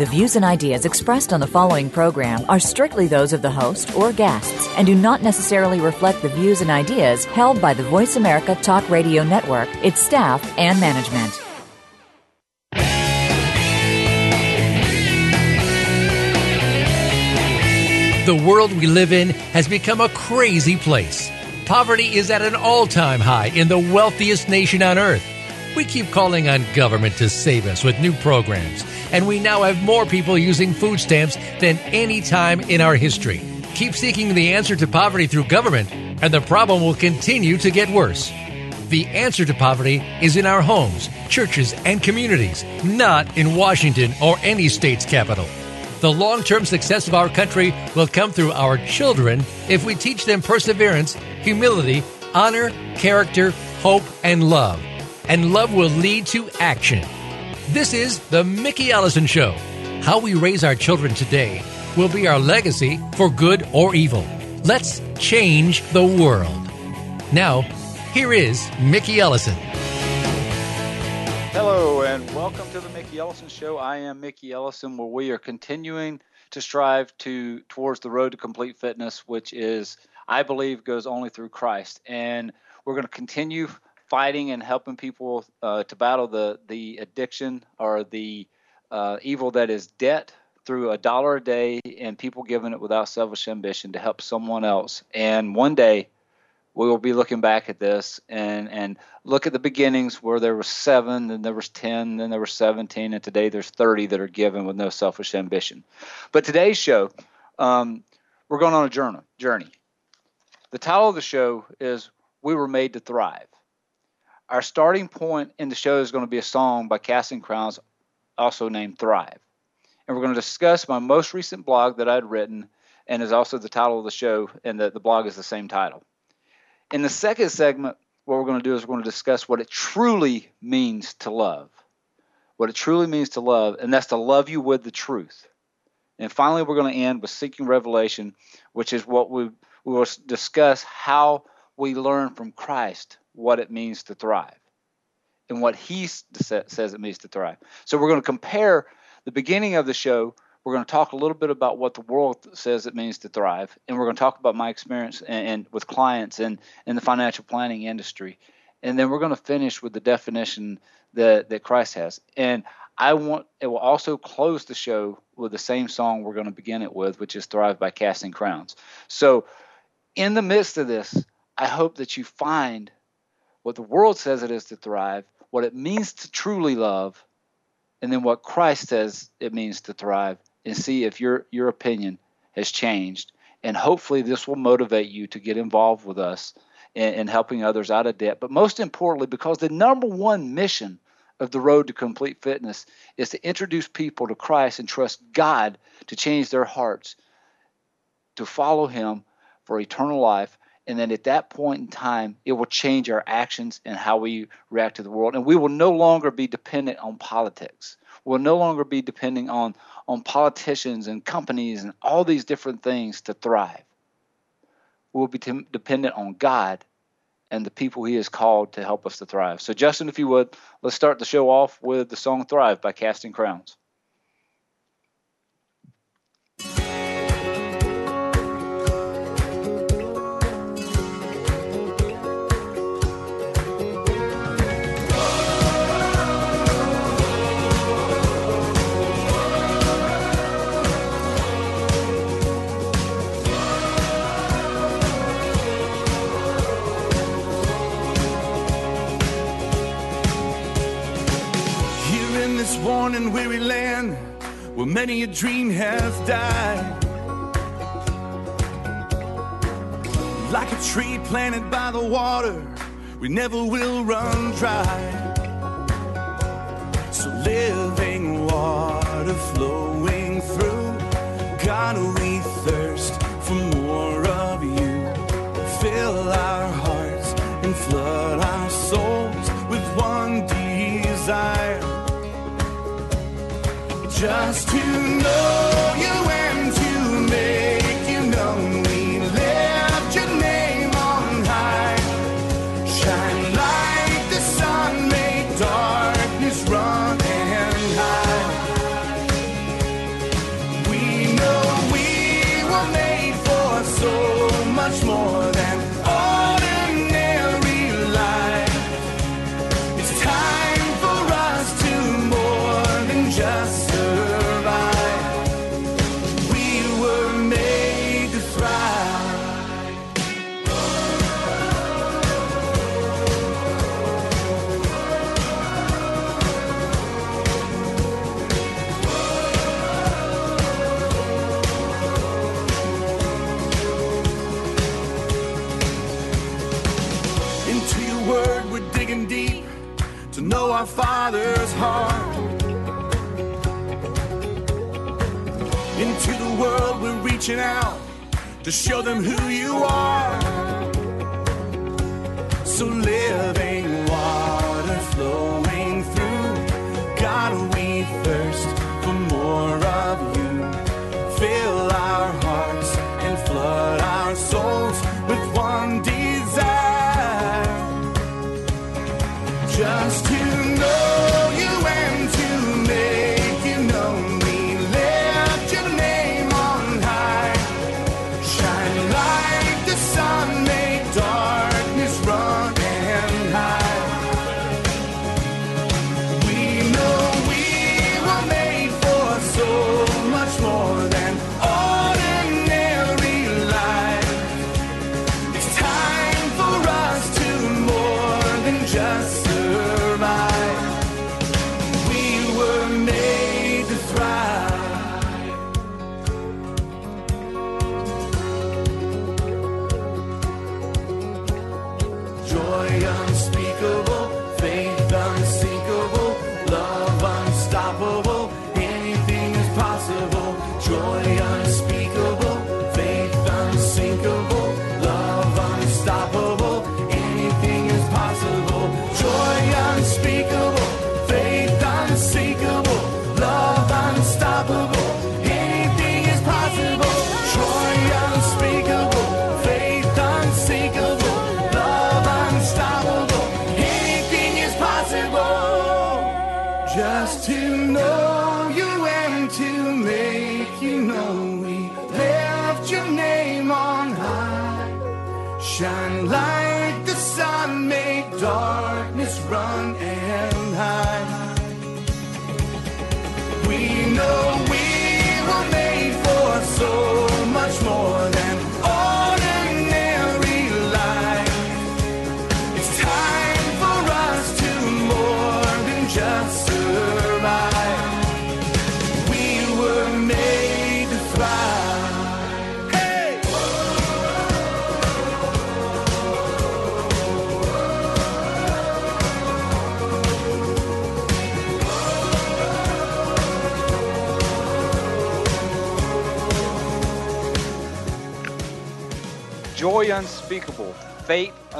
The views and ideas expressed on the following program are strictly those of the host or guests and do not necessarily reflect the views and ideas held by the Voice America Talk Radio Network, its staff, and management. The world we live in has become a crazy place. Poverty is at an all time high in the wealthiest nation on earth. We keep calling on government to save us with new programs, and we now have more people using food stamps than any time in our history. Keep seeking the answer to poverty through government, and the problem will continue to get worse. The answer to poverty is in our homes, churches, and communities, not in Washington or any state's capital. The long term success of our country will come through our children if we teach them perseverance, humility, honor, character, hope, and love. And love will lead to action. This is The Mickey Ellison Show. How we raise our children today will be our legacy for good or evil. Let's change the world. Now, here is Mickey Ellison. Hello, and welcome to the Mickey Ellison Show. I am Mickey Ellison, where we are continuing to strive to towards the road to complete fitness, which is, I believe, goes only through Christ. And we're going to continue fighting and helping people uh, to battle the the addiction or the uh, evil that is debt through a dollar a day and people giving it without selfish ambition to help someone else. And one day we will be looking back at this and and look at the beginnings where there was seven, then there was ten, then there was seventeen, and today there's thirty that are given with no selfish ambition. But today's show, um, we're going on a journey. Journey. The title of the show is "We Were Made to Thrive." Our starting point in the show is going to be a song by Casting Crowns, also named "Thrive," and we're going to discuss my most recent blog that I'd written, and is also the title of the show, and the, the blog is the same title. In the second segment, what we're going to do is we're going to discuss what it truly means to love. What it truly means to love, and that's to love you with the truth. And finally, we're going to end with seeking revelation, which is what we, we will discuss how we learn from Christ what it means to thrive and what he says it means to thrive. So we're going to compare the beginning of the show we're going to talk a little bit about what the world says it means to thrive, and we're going to talk about my experience and, and with clients and in the financial planning industry, and then we're going to finish with the definition that that Christ has. And I want it will also close the show with the same song we're going to begin it with, which is "Thrive" by Casting Crowns. So, in the midst of this, I hope that you find what the world says it is to thrive, what it means to truly love, and then what Christ says it means to thrive, and see if your your opinion has changed. And hopefully, this will motivate you to get involved with us in, in helping others out of debt. But most importantly, because the number one mission of the road to complete fitness is to introduce people to Christ and trust God to change their hearts, to follow Him for eternal life. And then at that point in time, it will change our actions and how we react to the world. And we will no longer be dependent on politics. We'll no longer be depending on, on politicians and companies and all these different things to thrive. We'll be t- dependent on God and the people He has called to help us to thrive. So, Justin, if you would, let's start the show off with the song Thrive by Casting Crowns. Worn and weary land where many a dream has died. Like a tree planted by the water, we never will run dry. So living water flowing through, God, we thirst for more of you. Fill our hearts and flood our souls with one deep just to know you Heart. Into the world, we're reaching out to show them who you are. So living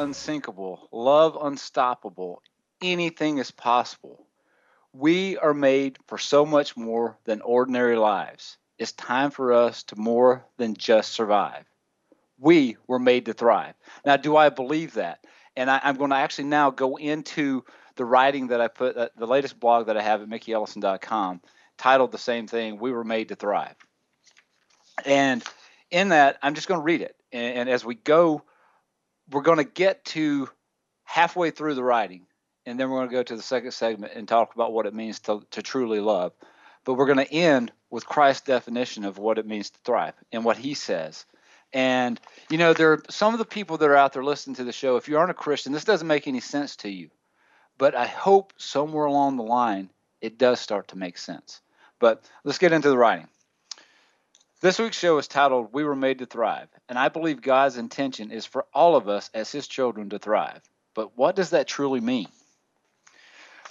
unsinkable, love unstoppable. Anything is possible. We are made for so much more than ordinary lives. It's time for us to more than just survive. We were made to thrive. Now, do I believe that? And I, am going to actually now go into the writing that I put, uh, the latest blog that I have at mickeyellison.com, titled the same thing We Were Made to Thrive. And in that, I'm just going to read it. And, and as we go, we're going to get to halfway through the writing, and then we're going to go to the second segment and talk about what it means to, to truly love. But we're going to end with Christ's definition of what it means to thrive and what he says. And, you know, there are some of the people that are out there listening to the show. If you aren't a Christian, this doesn't make any sense to you. But I hope somewhere along the line it does start to make sense. But let's get into the writing. This week's show is titled We Were Made to Thrive, and I believe God's intention is for all of us as His children to thrive. But what does that truly mean?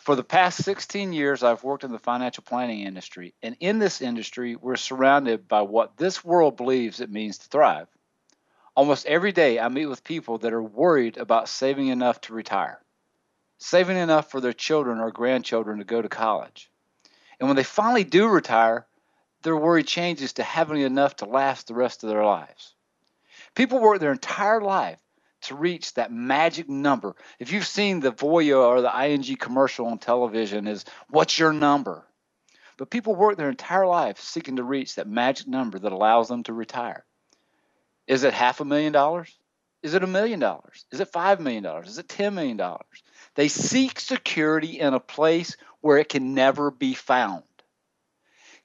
For the past 16 years, I've worked in the financial planning industry, and in this industry, we're surrounded by what this world believes it means to thrive. Almost every day, I meet with people that are worried about saving enough to retire, saving enough for their children or grandchildren to go to college. And when they finally do retire, their worry changes to having enough to last the rest of their lives. People work their entire life to reach that magic number. If you've seen the Voya or the ING commercial on television, is what's your number? But people work their entire life seeking to reach that magic number that allows them to retire. Is it half a million dollars? Is it a million dollars? Is it five million dollars? Is it ten million dollars? They seek security in a place where it can never be found.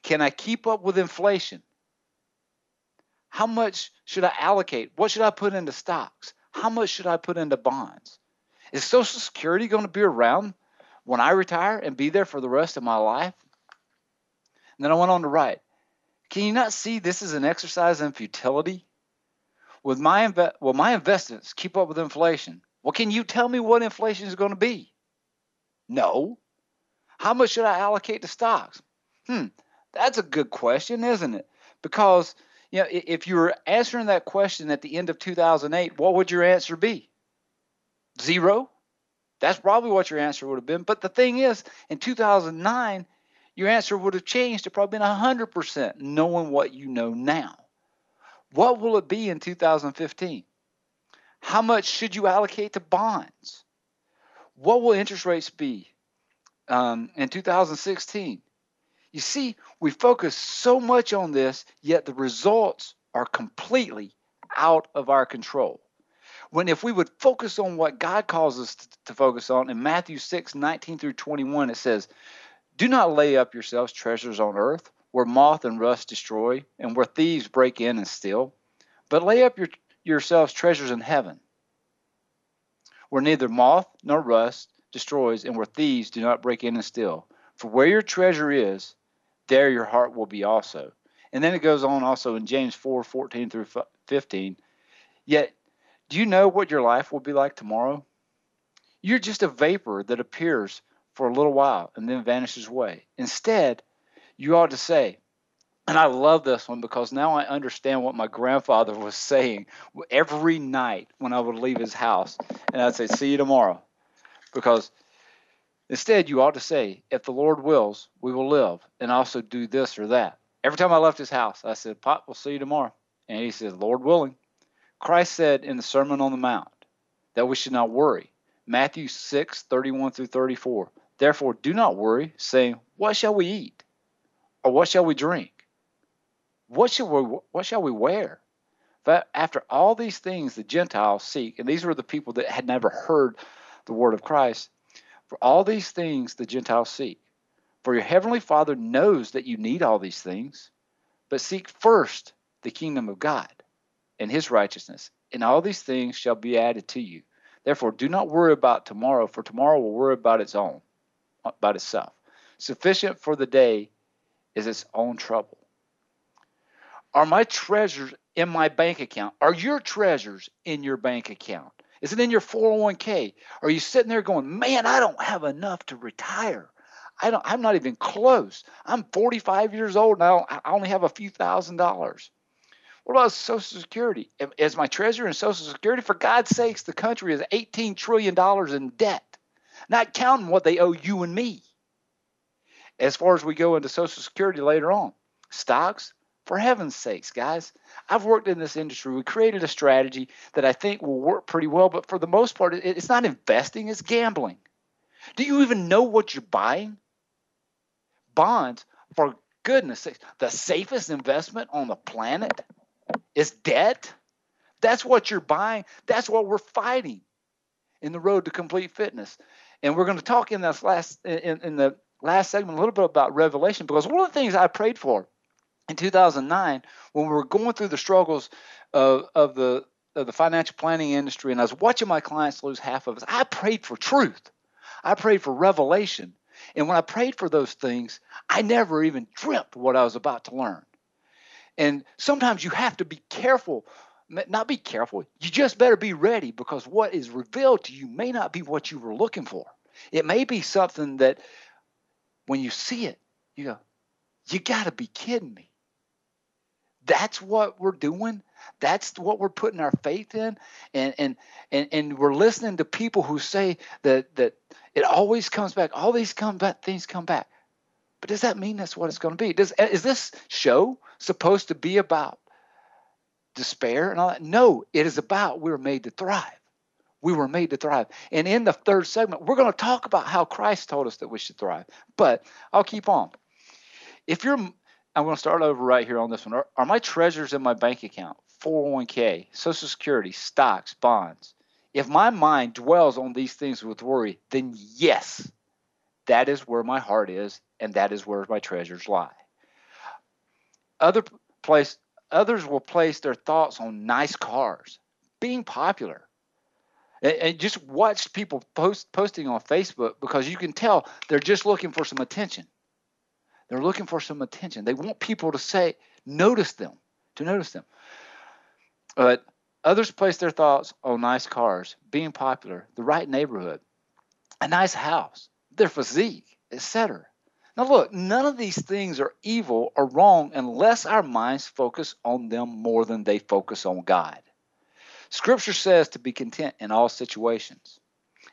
Can I keep up with inflation? How much should I allocate? What should I put into stocks? How much should I put into bonds? Is Social Security going to be around when I retire and be there for the rest of my life? And then I went on to write Can you not see this is an exercise in futility? With my, inve- well, my investments keep up with inflation. Well, can you tell me what inflation is going to be? No. How much should I allocate to stocks? Hmm, that's a good question, isn't it? Because you know, if you were answering that question at the end of 2008, what would your answer be? Zero. That's probably what your answer would have been. But the thing is, in 2009, your answer would have changed to probably been 100%, knowing what you know now. What will it be in 2015? How much should you allocate to bonds? What will interest rates be um, in 2016? You see, we focus so much on this, yet the results are completely out of our control. When if we would focus on what God calls us to, to focus on, in Matthew 6 19 through 21, it says, Do not lay up yourselves treasures on earth where moth and rust destroy, and where thieves break in and steal. But lay up your, yourselves treasures in heaven, where neither moth nor rust destroys, and where thieves do not break in and steal. For where your treasure is, there your heart will be also. And then it goes on also in James 4 14 through 15. Yet, do you know what your life will be like tomorrow? You're just a vapor that appears for a little while and then vanishes away. Instead, you ought to say, and I love this one because now I understand what my grandfather was saying every night when I would leave his house. And I'd say, See you tomorrow. Because instead, you ought to say, If the Lord wills, we will live and also do this or that. Every time I left his house, I said, Pop, we'll see you tomorrow. And he said, Lord willing. Christ said in the Sermon on the Mount that we should not worry. Matthew 6, 31 through 34. Therefore, do not worry, saying, What shall we eat? Or what shall we drink? What shall we, what shall we wear? But after all these things the Gentiles seek, and these were the people that had never heard the word of Christ, for all these things the Gentiles seek. For your heavenly Father knows that you need all these things, but seek first the kingdom of God and his righteousness, and all these things shall be added to you. Therefore, do not worry about tomorrow, for tomorrow will worry about its own, about itself. Sufficient for the day is its own trouble. Are my treasures in my bank account? Are your treasures in your bank account? Is it in your 401k? Are you sitting there going, man, I don't have enough to retire? I don't, I'm not even close. I'm 45 years old now. I only have a few thousand dollars. What about Social Security? Is my treasure in Social Security? For God's sakes, the country is $18 trillion in debt, not counting what they owe you and me. As far as we go into Social Security later on, stocks, for heaven's sakes, guys, I've worked in this industry. We created a strategy that I think will work pretty well, but for the most part, it's not investing, it's gambling. Do you even know what you're buying? Bonds, for goodness sakes, the safest investment on the planet is debt. That's what you're buying. That's what we're fighting in the road to complete fitness. And we're going to talk in this last in, in the last segment a little bit about revelation because one of the things I prayed for in 2009 when we were going through the struggles of, of the of the financial planning industry and I was watching my clients lose half of us, I prayed for truth. I prayed for revelation. And when I prayed for those things, I never even dreamt what I was about to learn. And sometimes you have to be careful, not be careful, you just better be ready because what is revealed to you may not be what you were looking for. It may be something that when you see it, you go, you got to be kidding me. That's what we're doing. That's what we're putting our faith in, and and and and we're listening to people who say that that it always comes back. All these come back, things come back. But does that mean that's what it's going to be? Does uh, is this show supposed to be about despair and all that? No, it is about we were made to thrive. We were made to thrive. And in the third segment, we're going to talk about how Christ told us that we should thrive. But I'll keep on. If you're, I'm going to start over right here on this one. Are, are my treasures in my bank account, 401k, Social Security, stocks, bonds? If my mind dwells on these things with worry, then yes, that is where my heart is, and that is where my treasures lie. Other place, others will place their thoughts on nice cars, being popular, and, just watch people post posting on Facebook because you can tell they're just looking for some attention. They're looking for some attention. They want people to say, notice them, to notice them. But Others place their thoughts on nice cars, being popular, the right neighborhood, a nice house, their physique, etc. Now, look, none of these things are evil or wrong unless our minds focus on them more than they focus on God. Scripture says to be content in all situations.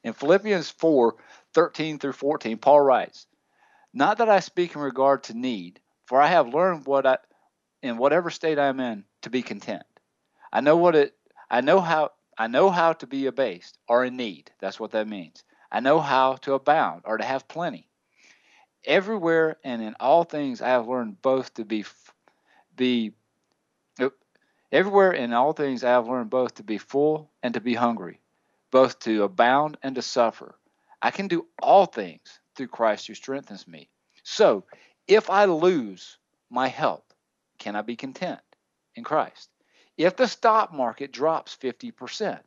In Philippians 4 13 through 14, Paul writes, Not that I speak in regard to need, for I have learned what I, in whatever state I am in, to be content. I know what it I know how I know how to be abased or in need. That's what that means. I know how to abound or to have plenty. Everywhere and in all things I have learned both to be be everywhere in all things I have learned both to be full and to be hungry, both to abound and to suffer. I can do all things through Christ who strengthens me. So, if I lose my health, can I be content in Christ? If the stock market drops 50%,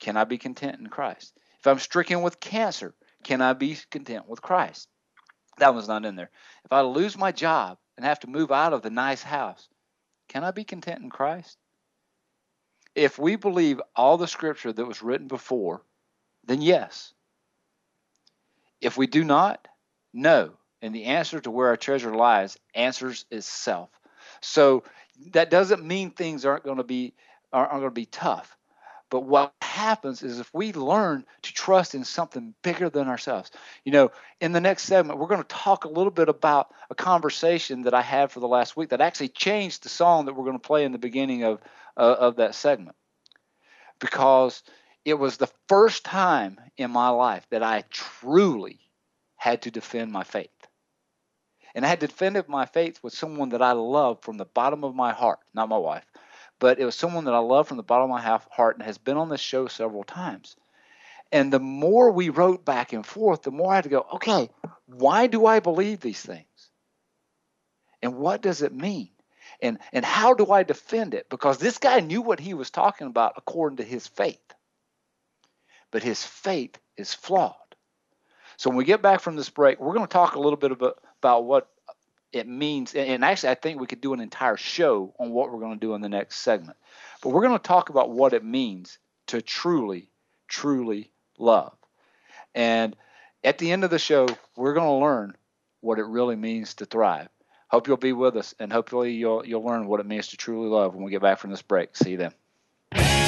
can I be content in Christ? If I'm stricken with cancer, can I be content with Christ? That one's not in there. If I lose my job and have to move out of the nice house, can I be content in Christ? If we believe all the scripture that was written before, then yes. If we do not, no. And the answer to where our treasure lies answers itself. So that doesn't mean things aren't going to be aren't going to be tough. But what happens is if we learn to trust in something bigger than ourselves, you know, in the next segment, we're going to talk a little bit about a conversation that I had for the last week that actually changed the song that we're going to play in the beginning of uh, of that segment, because it was the first time in my life that I truly had to defend my faith. And I had defended my faith with someone that I love from the bottom of my heart, not my wife, but it was someone that I love from the bottom of my heart and has been on this show several times. And the more we wrote back and forth, the more I had to go, okay, why do I believe these things? And what does it mean? And, and how do I defend it? Because this guy knew what he was talking about according to his faith. But his faith is flawed. So when we get back from this break, we're going to talk a little bit about, what it means. And actually, I think we could do an entire show on what we're going to do in the next segment. But we're going to talk about what it means to truly, truly love. And at the end of the show, we're going to learn what it really means to thrive. Hope you'll be with us, and hopefully you'll you'll learn what it means to truly love when we get back from this break. See you then.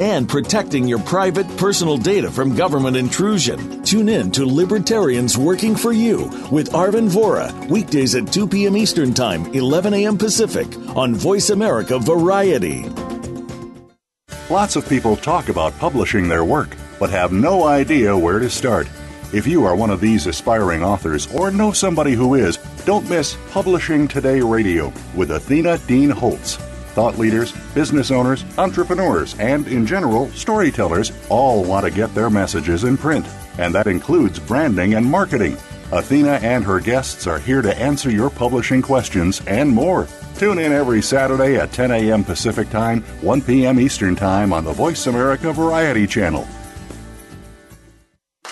and protecting your private personal data from government intrusion. Tune in to Libertarians Working for You with Arvin Vohra, weekdays at 2 p.m. Eastern Time, 11 a.m. Pacific, on Voice America Variety. Lots of people talk about publishing their work, but have no idea where to start. If you are one of these aspiring authors or know somebody who is, don't miss Publishing Today Radio with Athena Dean Holtz. Thought leaders, business owners, entrepreneurs, and in general, storytellers all want to get their messages in print, and that includes branding and marketing. Athena and her guests are here to answer your publishing questions and more. Tune in every Saturday at 10 a.m. Pacific Time, 1 p.m. Eastern Time on the Voice America Variety Channel.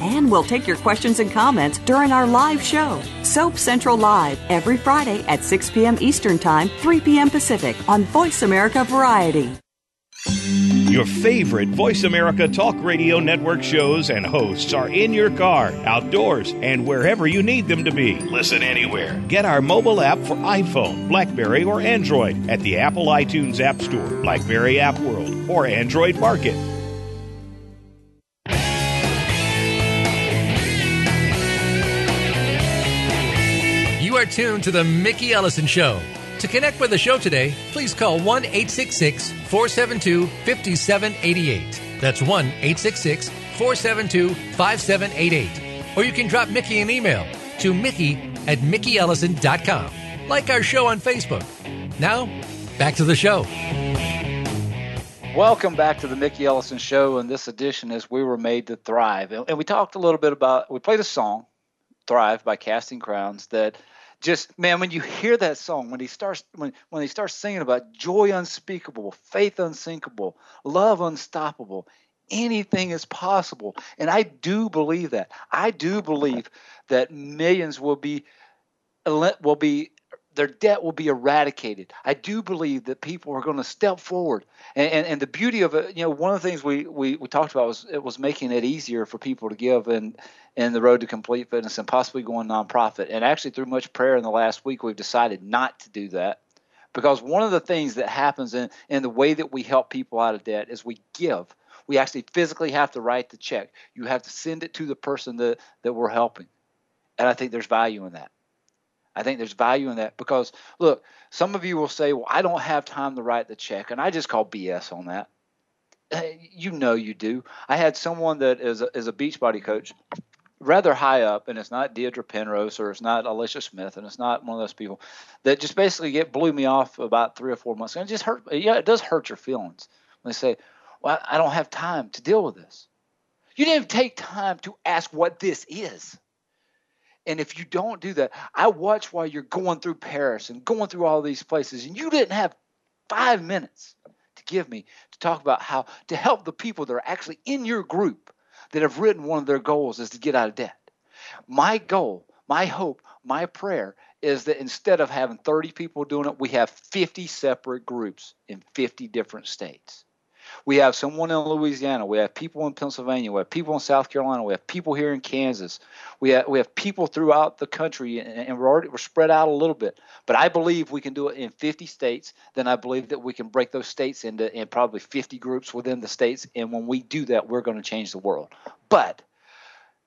And we'll take your questions and comments during our live show, Soap Central Live, every Friday at 6 p.m. Eastern Time, 3 p.m. Pacific on Voice America Variety. Your favorite Voice America Talk Radio Network shows and hosts are in your car, outdoors, and wherever you need them to be. Listen anywhere. Get our mobile app for iPhone, Blackberry, or Android at the Apple iTunes App Store, Blackberry App World, or Android Market. Are tuned to the Mickey Ellison Show. To connect with the show today, please call 1 866 472 5788. That's 1 866 472 5788. Or you can drop Mickey an email to Mickey at MickeyEllison.com. Like our show on Facebook. Now, back to the show. Welcome back to the Mickey Ellison Show. And this edition is We Were Made to Thrive. And we talked a little bit about, we played a song, Thrive by Casting Crowns, that just man when you hear that song when he starts when when he starts singing about joy unspeakable faith unsinkable love unstoppable anything is possible. And i do believe that. I do believe that millions will be will be their debt will be eradicated. I do believe that people are going to step forward, and, and, and the beauty of it, you know, one of the things we, we, we talked about was it was making it easier for people to give and in the road to complete fitness and possibly going nonprofit. And actually, through much prayer in the last week, we've decided not to do that because one of the things that happens in, in the way that we help people out of debt is we give. We actually physically have to write the check. You have to send it to the person that, that we're helping. And I think there's value in that. I think there's value in that because look, some of you will say, "Well, I don't have time to write the check," and I just call BS on that. Uh, you know you do. I had someone that is a, is a Beachbody coach, rather high up, and it's not Deidre Penrose or it's not Alicia Smith, and it's not one of those people that just basically get blew me off about three or four months. And it just hurt. Yeah, it does hurt your feelings when they say, "Well, I don't have time to deal with this." You didn't take time to ask what this is. And if you don't do that, I watch while you're going through Paris and going through all these places, and you didn't have five minutes to give me to talk about how to help the people that are actually in your group that have written one of their goals is to get out of debt. My goal, my hope, my prayer is that instead of having 30 people doing it, we have 50 separate groups in 50 different states. We have someone in Louisiana. We have people in Pennsylvania. We have people in South Carolina. We have people here in Kansas. We have, we have people throughout the country, and, and we're already we're spread out a little bit. But I believe we can do it in 50 states. Then I believe that we can break those states into in probably 50 groups within the states. And when we do that, we're going to change the world. But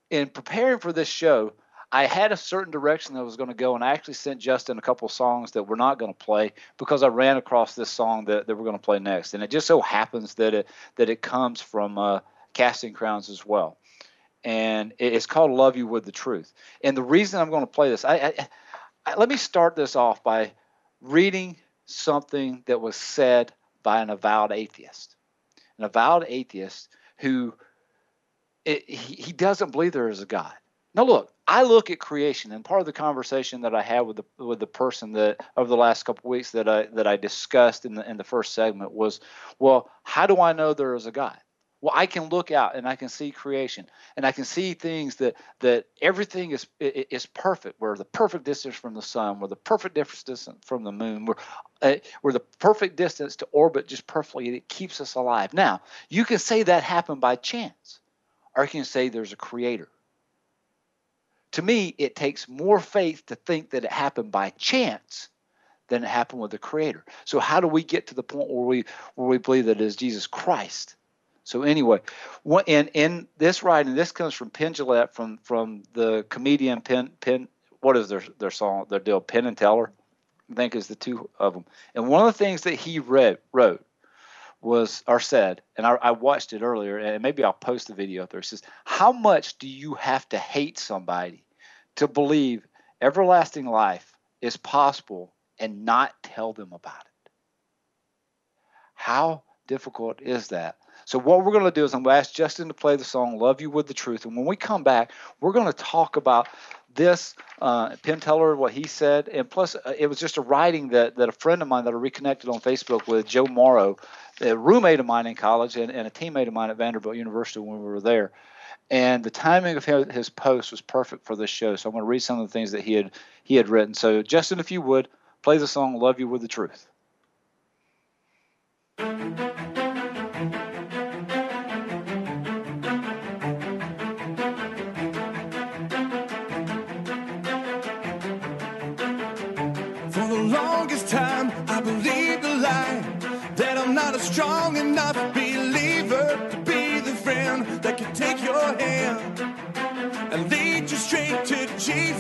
in preparing for this show, I had a certain direction that I was going to go, and I actually sent Justin a couple songs that we're not going to play because I ran across this song that, that we're going to play next, and it just so happens that it that it comes from uh, Casting Crowns as well, and it's called "Love You with the Truth." And the reason I'm going to play this, I, I, I let me start this off by reading something that was said by an avowed atheist, an avowed atheist who it, he, he doesn't believe there is a God. Now, look, I look at creation, and part of the conversation that I had with the with the person that over the last couple weeks that I that I discussed in the in the first segment was, well, how do I know there is a God? Well, I can look out and I can see creation, and I can see things that that everything is is perfect. We're the perfect distance from the sun. We're the perfect distance from the moon. We're uh, we're the perfect distance to orbit just perfectly. It keeps us alive. Now, you can say that happened by chance, or you can say there's a creator to me, it takes more faith to think that it happened by chance than it happened with the Creator. So how do we get to the point where we where we believe that it is Jesus Christ? So anyway, in in this writing, this comes from Penn Jillette from from the comedian Penn Penn. What is their their song? Their deal Penn and Teller, I think is the two of them. And one of the things that he read wrote was or said, and I, I watched it earlier, and maybe I'll post the video there. It says, "How much do you have to hate somebody to believe everlasting life is possible and not tell them about it?" How difficult is that? So what we're going to do is I'm going to ask Justin to play the song "Love You with the Truth," and when we come back, we're going to talk about this uh, Penn Teller, what he said, and plus uh, it was just a writing that that a friend of mine that I reconnected on Facebook with, Joe Morrow, a roommate of mine in college and, and a teammate of mine at Vanderbilt University when we were there. And the timing of his post was perfect for this show. So I'm going to read some of the things that he had he had written. So Justin, if you would play the song "Love You with the Truth."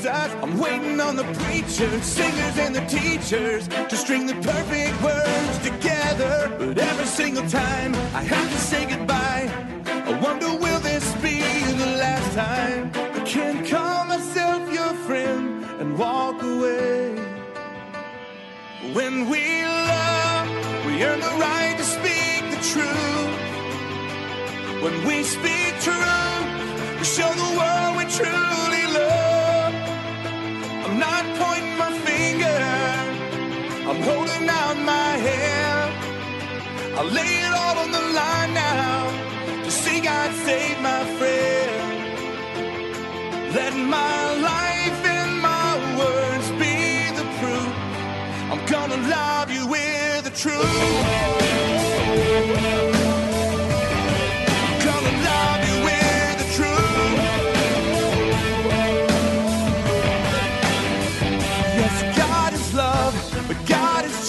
Jesus. I'm waiting on the preachers, singers, and the teachers to string the perfect words together. But every single time I have to say goodbye, I wonder will this be the last time I can't call myself your friend and walk away when we love, we earn the right to speak the truth. When we speak truth, we show the world we truly not pointing my finger, I'm holding out my hand. I'll lay it all on the line now to see God save my friend. Let my life and my words be the proof. I'm gonna love you with the truth.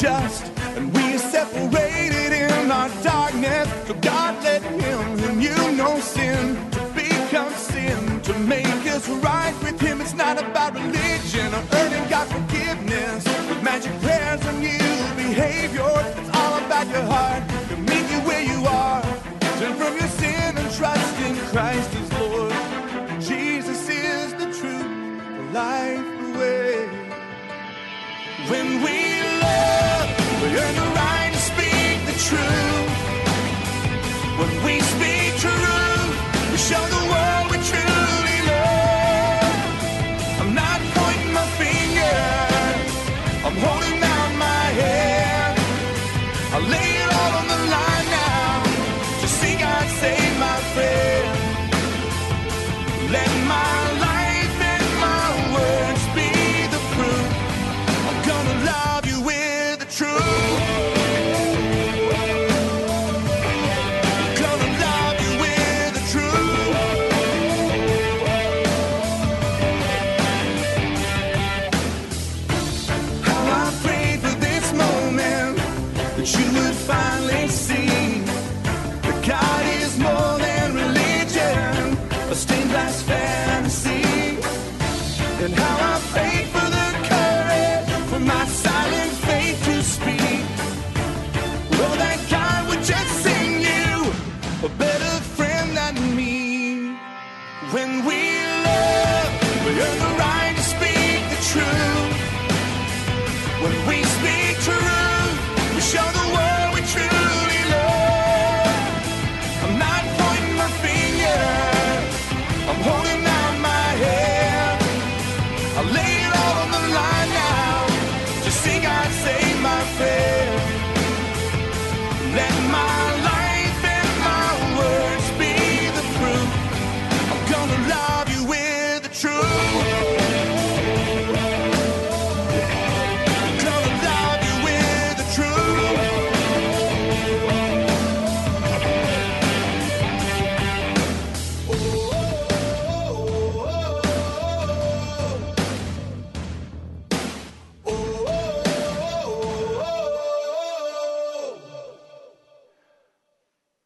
Just, and we are separated in our darkness. So God let Him who knew no sin to become sin to make us right with Him. It's not about religion or earning God forgiveness with magic prayers and new behavior. It's all about your heart to meet you where you are. Turn from your sin and trust in Christ as Lord. Jesus is the truth, the life, the way. When we love, we earn the right to speak the truth. When we speak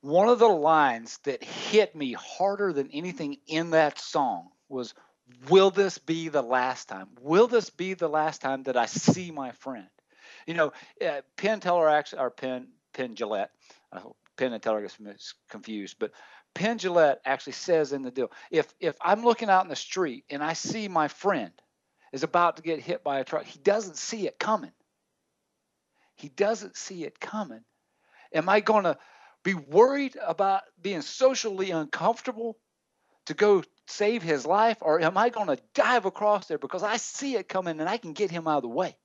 One of the lines that hit me harder than anything in that song was, Will this be the last time? Will this be the last time that I see my friend? You know, uh, Penn Teller actually, or Penn Penn Jillette. I hope Penn and Teller gets confused, but Penn Jillette actually says in the deal, if if I'm looking out in the street and I see my friend is about to get hit by a truck, he doesn't see it coming. He doesn't see it coming. Am I going to be worried about being socially uncomfortable to go save his life, or am I going to dive across there because I see it coming and I can get him out of the way?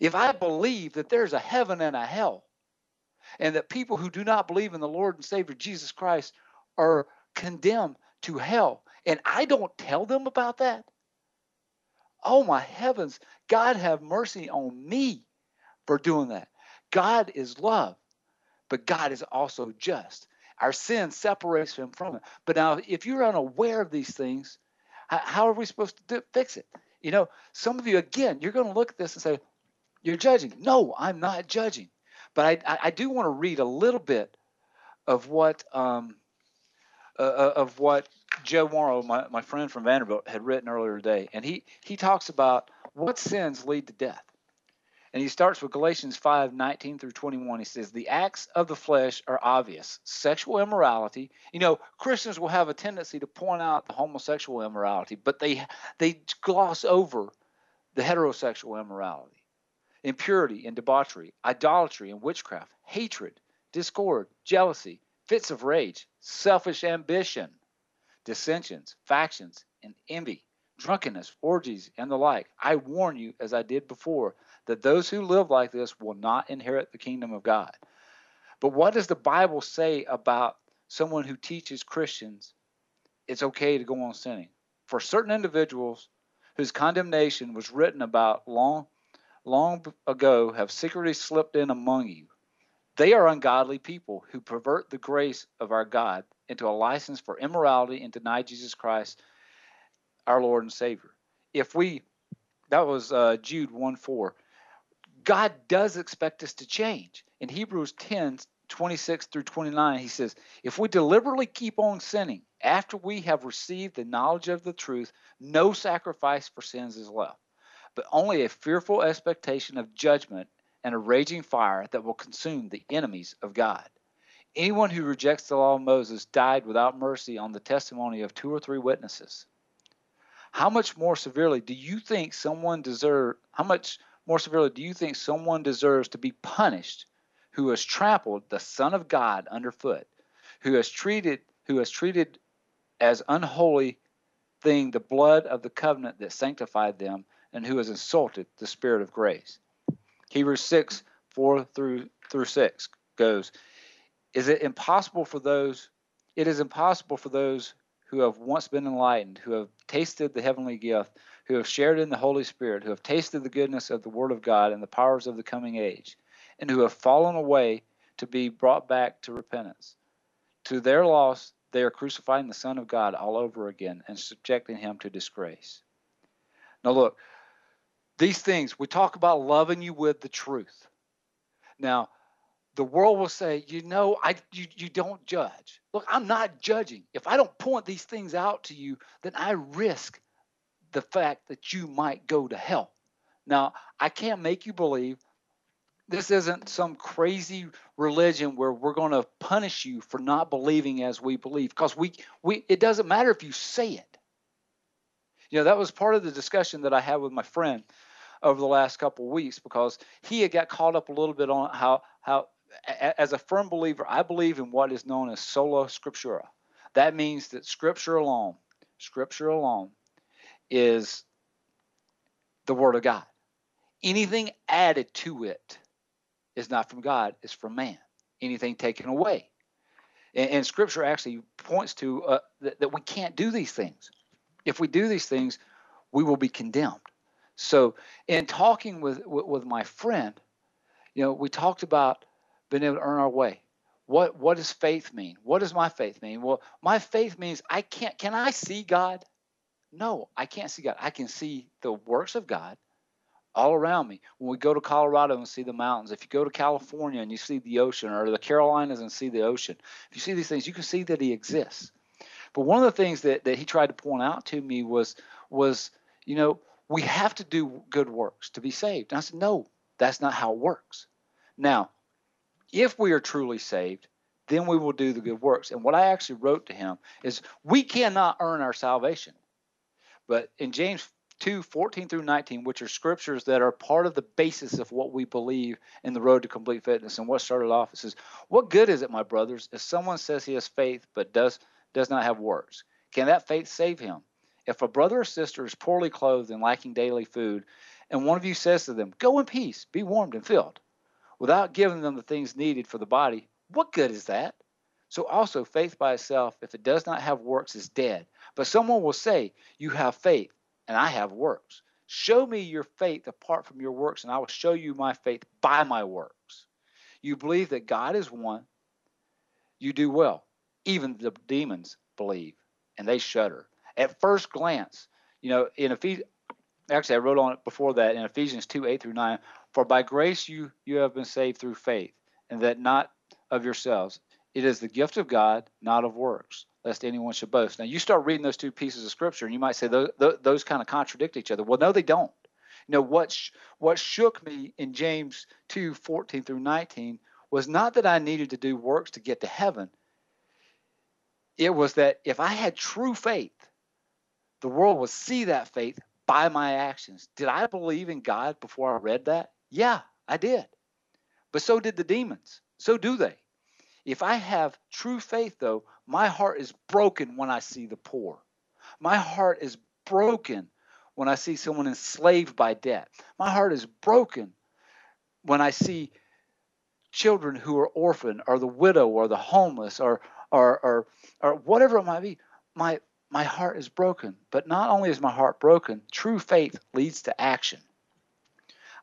If I believe that there's a heaven and a hell, and that people who do not believe in the Lord and Savior Jesus Christ are condemned to hell, and I don't tell them about that, oh my heavens, God have mercy on me for doing that. God is love, but God is also just. Our sin separates him from it. But now, if you're unaware of these things, how are we supposed to do, fix it? You know, some of you, again, you're going to look at this and say, You're judging. No, I'm not judging. But I, I do want to read a little bit of what um, uh, uh, of what Joe Morrow, my, my friend from Vanderbilt, had written earlier today, and he he talks about what sins lead to death. And he starts with Galatians 5 19 through 21. He says, The acts of the flesh are obvious sexual immorality. You know, Christians will have a tendency to point out the homosexual immorality, but they, they gloss over the heterosexual immorality impurity and debauchery, idolatry and witchcraft, hatred, discord, jealousy, fits of rage, selfish ambition, dissensions, factions, and envy, drunkenness, orgies, and the like. I warn you, as I did before, that those who live like this will not inherit the kingdom of God. But what does the Bible say about someone who teaches Christians it's okay to go on sinning? For certain individuals whose condemnation was written about long long ago have secretly slipped in among you. They are ungodly people who pervert the grace of our God into a license for immorality and deny Jesus Christ, our Lord and Savior. If we, that was uh, Jude 1 4. God does expect us to change. In Hebrews 10 26 through 29, he says, If we deliberately keep on sinning after we have received the knowledge of the truth, no sacrifice for sins is left but only a fearful expectation of judgment and a raging fire that will consume the enemies of God. Anyone who rejects the law of Moses died without mercy on the testimony of two or three witnesses. How much more severely do you think someone deserve how much more severely do you think someone deserves to be punished who has trampled the Son of God underfoot, who has treated who has treated as unholy thing the blood of the covenant that sanctified them and who has insulted the Spirit of grace. Hebrews 6 4 through, through 6 goes, Is it impossible for those, it is impossible for those who have once been enlightened, who have tasted the heavenly gift, who have shared in the Holy Spirit, who have tasted the goodness of the Word of God and the powers of the coming age, and who have fallen away to be brought back to repentance. To their loss, they are crucifying the Son of God all over again and subjecting him to disgrace. Now, look, these things, we talk about loving you with the truth. Now, the world will say, you know, I you, you don't judge. Look, I'm not judging. If I don't point these things out to you, then I risk the fact that you might go to hell. Now, I can't make you believe this isn't some crazy religion where we're going to punish you for not believing as we believe because we we it doesn't matter if you say it. You know, that was part of the discussion that I had with my friend over the last couple of weeks because he had got caught up a little bit on how how as a firm believer, I believe in what is known as sola scriptura. That means that scripture alone, scripture alone is the word of God. Anything added to it is not from God, it's from man. Anything taken away. And, and scripture actually points to uh, that, that we can't do these things. If we do these things, we will be condemned. So, in talking with, with, with my friend, you know, we talked about being able to earn our way. What what does faith mean? What does my faith mean? Well, my faith means I can't. Can I see God? No, I can't see God. I can see the works of God all around me. When we go to Colorado and see the mountains, if you go to California and you see the ocean, or the Carolinas and see the ocean, if you see these things, you can see that He exists. But one of the things that, that He tried to point out to me was was you know we have to do good works to be saved. And I said, no, that's not how it works. Now, If we are truly saved, then we will do the good works. And what I actually wrote to him is we cannot earn our salvation. But in James 2 14 through 19, which are scriptures that are part of the basis of what we believe in the road to complete fitness and what started off, it says, What good is it, my brothers, if someone says he has faith but does does not have works? Can that faith save him? If a brother or sister is poorly clothed and lacking daily food, and one of you says to them, Go in peace, be warmed and filled, without giving them the things needed for the body, what good is that? So also, faith by itself, if it does not have works, is dead. But someone will say, You have faith, and I have works. Show me your faith apart from your works, and I will show you my faith by my works. You believe that God is one, you do well. Even the demons believe, and they shudder. At first glance, you know, in Ephesians, actually, I wrote on it before that in Ephesians 2 8 through 9, for by grace you, you have been saved through faith, and that not of yourselves. It is the gift of God, not of works, lest anyone should boast. Now, you start reading those two pieces of scripture, and you might say those, those kind of contradict each other. Well, no, they don't. You know, what, sh- what shook me in James 2 14 through 19 was not that I needed to do works to get to heaven. It was that if I had true faith, the world would see that faith by my actions. Did I believe in God before I read that? Yeah, I did. But so did the demons. So do they. If I have true faith, though, my heart is broken when I see the poor. My heart is broken when I see someone enslaved by debt. My heart is broken when I see children who are orphaned or the widow or the homeless or or or, or whatever it might be. My my heart is broken. But not only is my heart broken, true faith leads to action.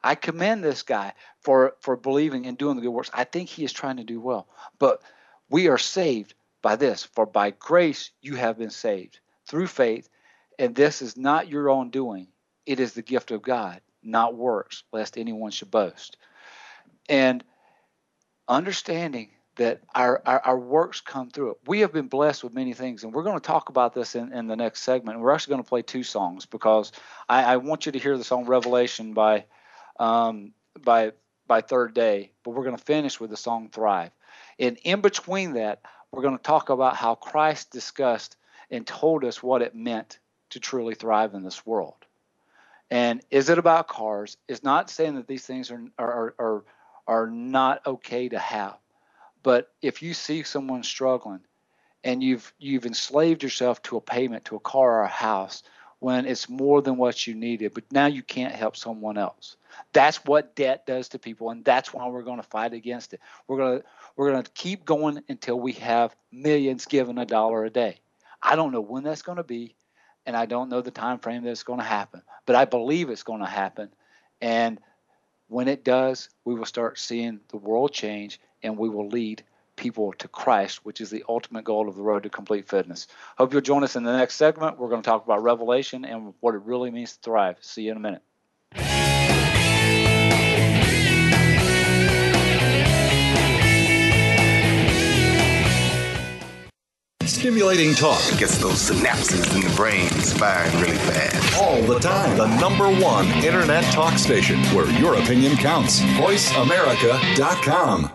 I commend this guy for for believing and doing the good works. I think he is trying to do well. But we are saved by this, for by grace you have been saved through faith, and this is not your own doing. It is the gift of God, not works, lest anyone should boast. And understanding that our, our, our, works come through it. We have been blessed with many things, and we're going to talk about this in, in the next segment. We're actually going to play two songs because I, I want you to hear the song Revelation by um, by by third day, but we're going to finish with the song Thrive. And in between that, we're going to talk about how Christ discussed and told us what it meant to truly thrive in this world. And is it about cars? It's not saying that these things are are are, are not okay to have. But if you see someone struggling and you've you've enslaved yourself to a payment, to a car or a house, when it's more than what you needed, but now you can't help someone else. That's what debt does to people, and that's why we're going to fight against it. We're going to we're going to keep going until we have millions given a dollar a day. I don't know when that's going to be, and I don't know the time frame that it's going to happen, but I believe it's going to happen. And when it does, we will start seeing the world change, and we will lead people to Christ, which is the ultimate goal of the road to complete fitness. Hope you'll join us in the next segment. We're going to talk about Revelation and what it really means to thrive. See you in a minute. Stimulating talk gets those synapses in the brain firing really fast. All the time. The number one internet talk station where your opinion counts. VoiceAmerica.com.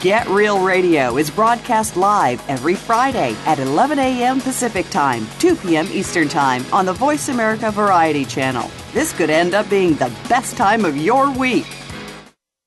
Get Real Radio is broadcast live every Friday at 11 a.m. Pacific Time, 2 p.m. Eastern Time on the Voice America Variety Channel. This could end up being the best time of your week.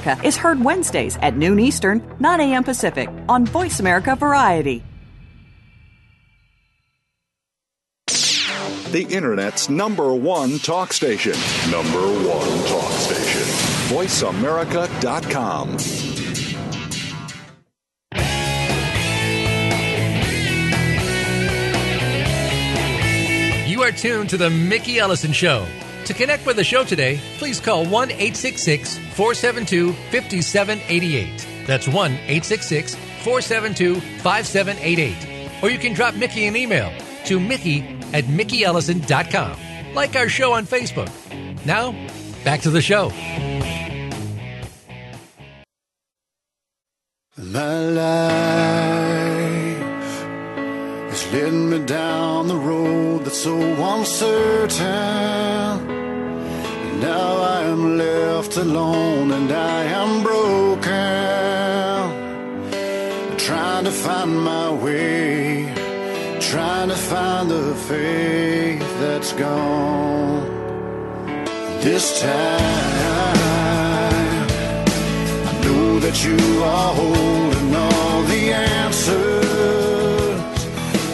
is is heard Wednesdays at noon Eastern, 9 a.m. Pacific on Voice America Variety. The Internet's number one talk station. Number one talk station. VoiceAmerica.com. You are tuned to the Mickey Ellison Show. To connect with the show today, please call 1 866 472 5788. That's 1 866 472 5788. Or you can drop Mickey an email to Mickey at MickeyEllison.com. Like our show on Facebook. Now, back to the show. My life is leading me down the road that's so uncertain. Now I am left alone and I am broken. Trying to find my way, trying to find the faith that's gone. This time I know that you are holding all the answers.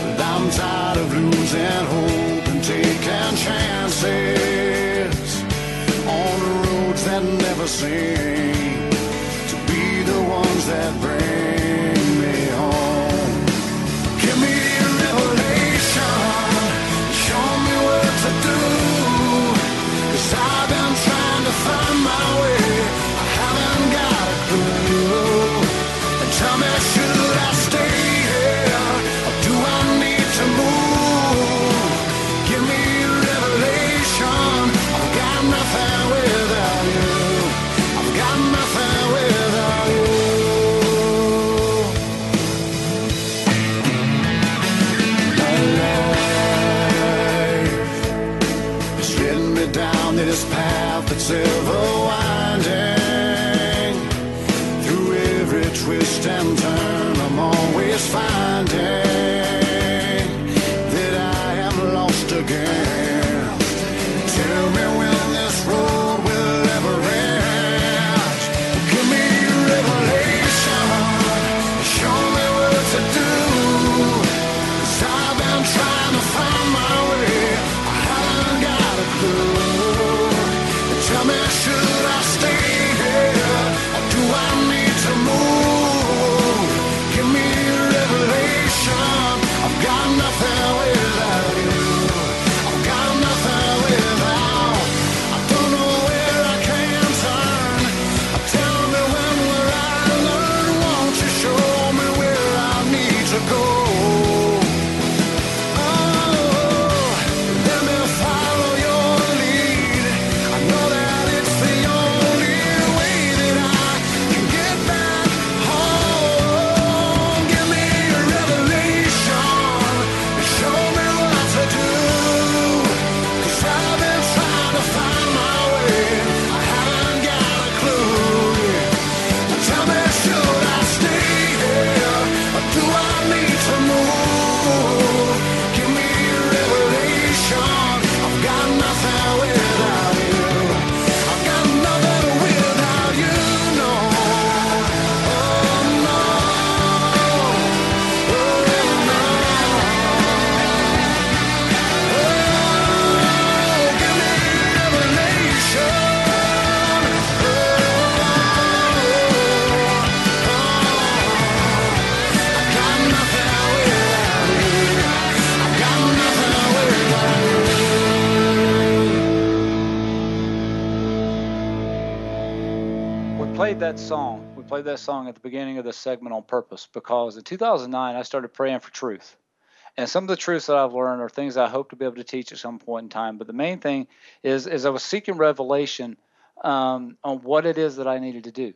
But I'm tired of losing hope and taking chances that never seem to be the ones that bring path that song. We played that song at the beginning of this segment on purpose because in 2009 I started praying for truth. And some of the truths that I've learned are things I hope to be able to teach at some point in time. But the main thing is, is I was seeking revelation um, on what it is that I needed to do,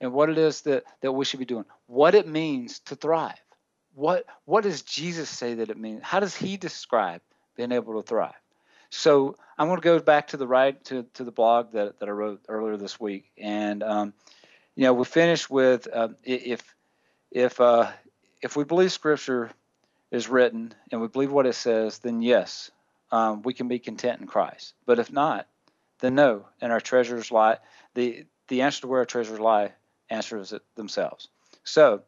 and what it is that that we should be doing, what it means to thrive. What what does Jesus say that it means? How does He describe being able to thrive? So I'm going to go back to the right to, to the blog that, that I wrote earlier this week, and um, you know we finish with uh, if if uh, if we believe Scripture is written and we believe what it says, then yes, um, we can be content in Christ. But if not, then no, and our treasures lie. the The answer to where our treasures lie answers it themselves. So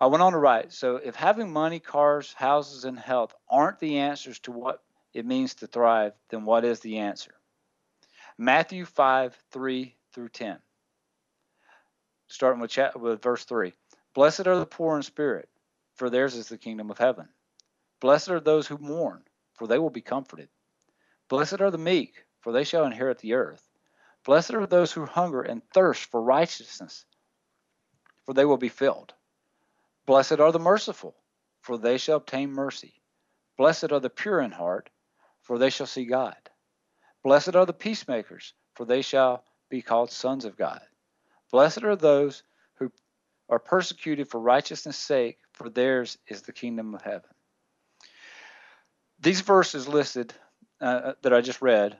I went on to write so if having money, cars, houses, and health aren't the answers to what it means to thrive, then what is the answer? Matthew 5 3 through 10. Starting with, chat, with verse 3. Blessed are the poor in spirit, for theirs is the kingdom of heaven. Blessed are those who mourn, for they will be comforted. Blessed are the meek, for they shall inherit the earth. Blessed are those who hunger and thirst for righteousness, for they will be filled. Blessed are the merciful, for they shall obtain mercy. Blessed are the pure in heart, for they shall see God. Blessed are the peacemakers, for they shall be called sons of God. Blessed are those who are persecuted for righteousness' sake, for theirs is the kingdom of heaven. These verses listed uh, that I just read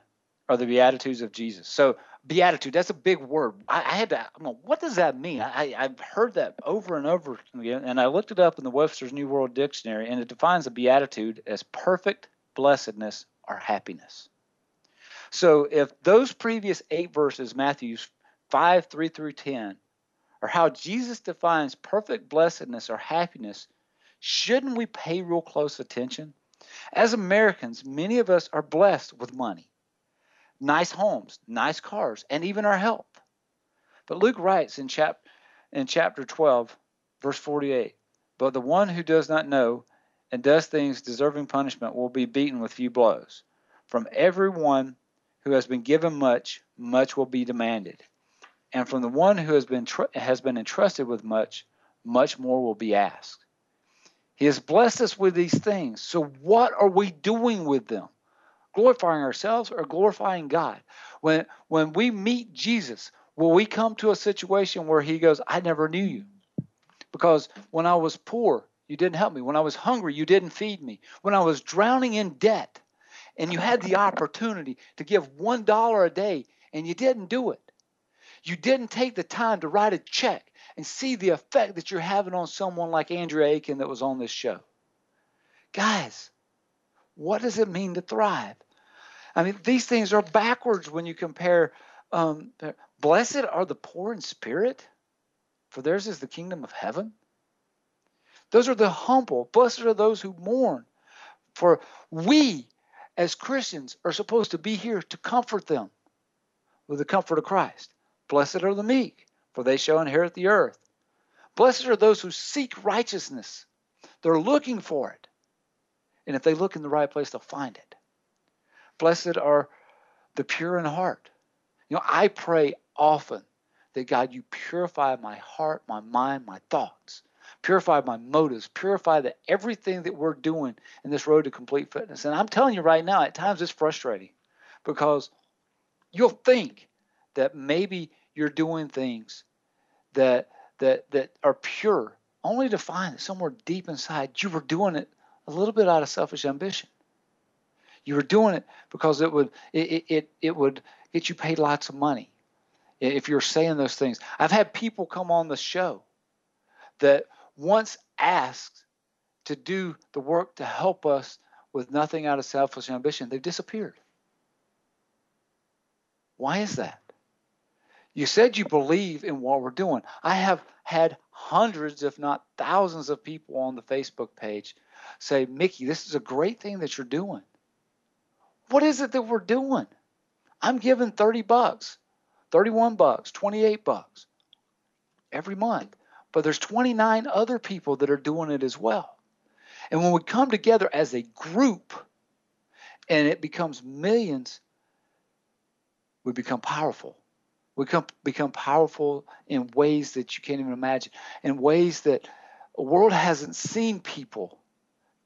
are the Beatitudes of Jesus. So, beatitude, that's a big word. I, I had to, I'm like, what does that mean? I, I've heard that over and over again, and I looked it up in the Webster's New World Dictionary, and it defines a beatitude as perfect blessedness or happiness. So, if those previous eight verses, Matthew's 5, 3 through 10, or how Jesus defines perfect blessedness or happiness, shouldn't we pay real close attention? As Americans, many of us are blessed with money, nice homes, nice cars, and even our health. But Luke writes in, chap- in chapter 12, verse 48 But the one who does not know and does things deserving punishment will be beaten with few blows. From everyone who has been given much, much will be demanded. And from the one who has been, tr- has been entrusted with much, much more will be asked. He has blessed us with these things. So, what are we doing with them? Glorifying ourselves or glorifying God? When, when we meet Jesus, will we come to a situation where He goes, I never knew you? Because when I was poor, you didn't help me. When I was hungry, you didn't feed me. When I was drowning in debt, and you had the opportunity to give $1 a day, and you didn't do it. You didn't take the time to write a check and see the effect that you're having on someone like Andrew Aiken that was on this show. Guys, what does it mean to thrive? I mean, these things are backwards when you compare. Um, Blessed are the poor in spirit, for theirs is the kingdom of heaven. Those are the humble. Blessed are those who mourn, for we as Christians are supposed to be here to comfort them with the comfort of Christ. Blessed are the meek, for they shall inherit the earth. Blessed are those who seek righteousness. They're looking for it. And if they look in the right place, they'll find it. Blessed are the pure in heart. You know, I pray often that God, you purify my heart, my mind, my thoughts. Purify my motives. Purify the everything that we're doing in this road to complete fitness. And I'm telling you right now, at times it's frustrating because you'll think that maybe you're doing things that that that are pure, only to find that somewhere deep inside you were doing it a little bit out of selfish ambition. You were doing it because it would it it, it would get you paid lots of money if you're saying those things. I've had people come on the show that once asked to do the work to help us with nothing out of selfish ambition, they've disappeared. Why is that? You said you believe in what we're doing. I have had hundreds, if not thousands, of people on the Facebook page say, Mickey, this is a great thing that you're doing. What is it that we're doing? I'm giving 30 bucks, 31 bucks, 28 bucks every month. But there's 29 other people that are doing it as well. And when we come together as a group and it becomes millions, we become powerful. We become, become powerful in ways that you can't even imagine, in ways that the world hasn't seen people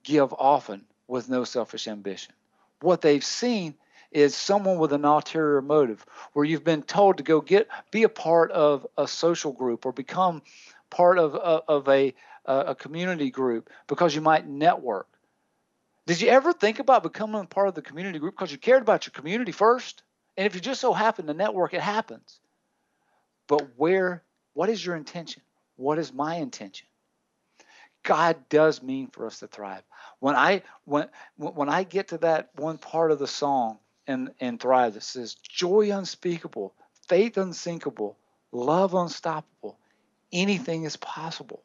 give often with no selfish ambition. What they've seen is someone with an ulterior motive, where you've been told to go get be a part of a social group or become part of, uh, of, of a, a community group because you might network. Did you ever think about becoming part of the community group because you cared about your community first? And if you just so happen to network, it happens. But where, what is your intention? What is my intention? God does mean for us to thrive. When I when when I get to that one part of the song and and Thrive that says joy unspeakable, faith unsinkable, love unstoppable, anything is possible.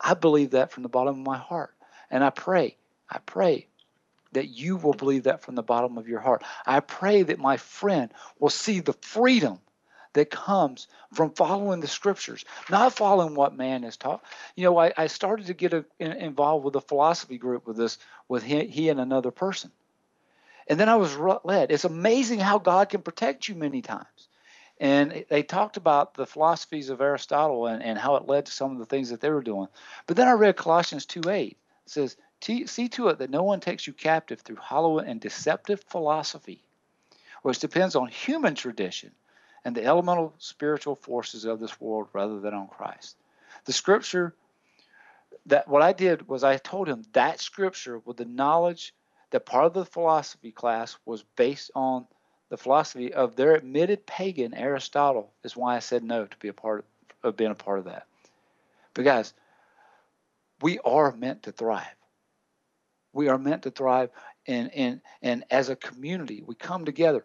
I believe that from the bottom of my heart. And I pray, I pray that you will believe that from the bottom of your heart. I pray that my friend will see the freedom that comes from following the scriptures, not following what man has taught. You know, I, I started to get a, in, involved with a philosophy group with this, with he, he and another person. And then I was led. It's amazing how God can protect you many times. And they talked about the philosophies of Aristotle and, and how it led to some of the things that they were doing. But then I read Colossians 2 8. It says, See to it that no one takes you captive through hollow and deceptive philosophy, which depends on human tradition and the elemental spiritual forces of this world rather than on Christ. The scripture that what I did was I told him that scripture with the knowledge that part of the philosophy class was based on the philosophy of their admitted pagan Aristotle is why I said no to be a part of being a part of that. But guys, we are meant to thrive. We are meant to thrive and and and as a community, we come together.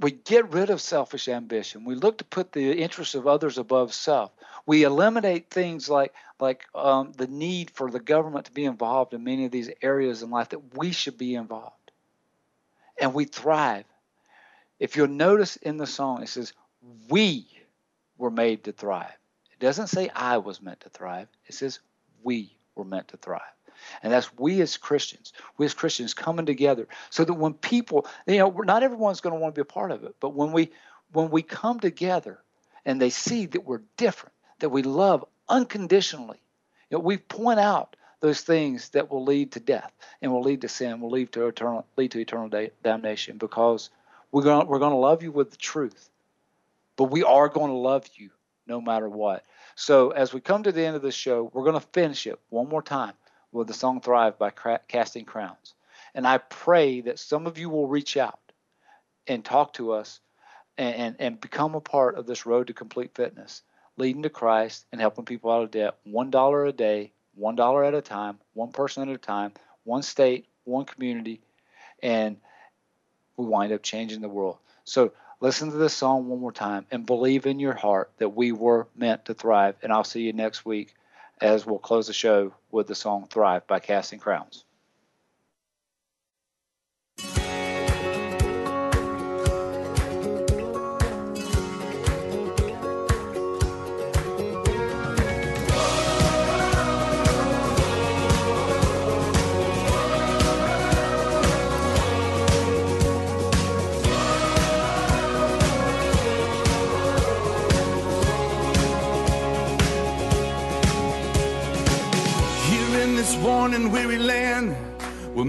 We get rid of selfish ambition. We look to put the interests of others above self. We eliminate things like like um, the need for the government to be involved in many of these areas in life that we should be involved, and we thrive. If you'll notice in the song, it says, "We were made to thrive." It doesn't say I was meant to thrive. It says we were meant to thrive. And that's we as Christians, we as Christians coming together so that when people, you know, not everyone's going to want to be a part of it, but when we when we come together and they see that we're different, that we love unconditionally, you know, we point out those things that will lead to death and will lead to sin, will lead to eternal lead to eternal damnation because we're going we're going to love you with the truth. But we are going to love you no matter what. So as we come to the end of this show, we're going to finish it one more time with the song Thrive by Casting Crowns. And I pray that some of you will reach out and talk to us and, and, and become a part of this road to complete fitness, leading to Christ and helping people out of debt. $1 a day, $1 at a time, one person at a time, one state, one community, and we wind up changing the world. So listen to this song one more time and believe in your heart that we were meant to thrive. And I'll see you next week as we'll close the show with the song Thrive by Casting Crowns.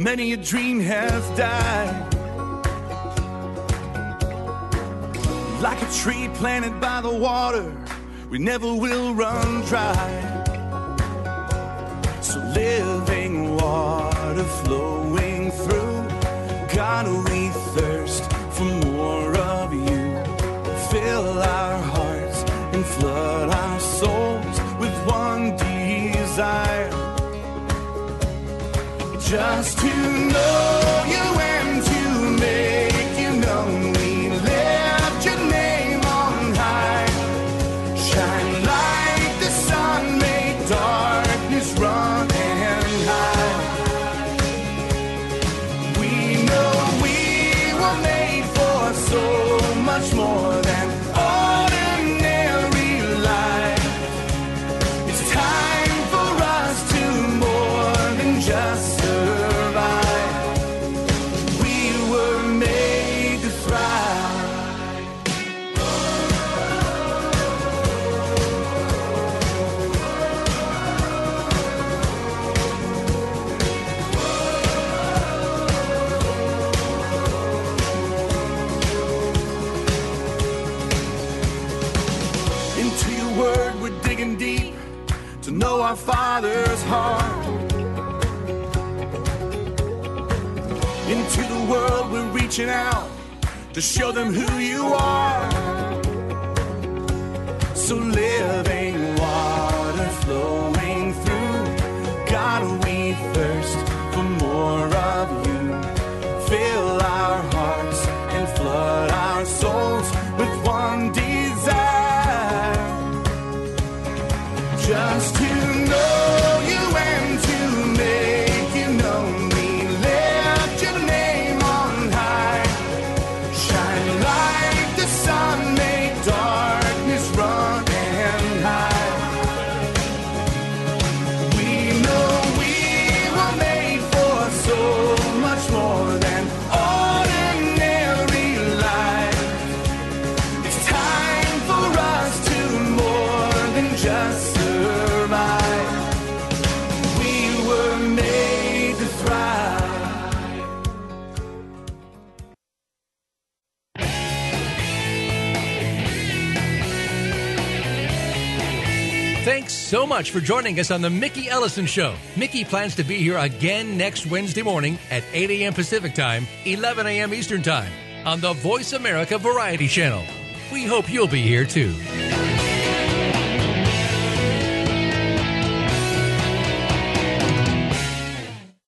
Many a dream has died. Like a tree planted by the water, we never will run dry. So living water flowing through, God, we thirst for more of you. Fill our hearts and flood our souls with one desire just to know you reaching out to show them who you are. Much for joining us on the Mickey Ellison Show. Mickey plans to be here again next Wednesday morning at 8 a.m. Pacific Time, 11 a.m. Eastern Time on the Voice America Variety Channel. We hope you'll be here too.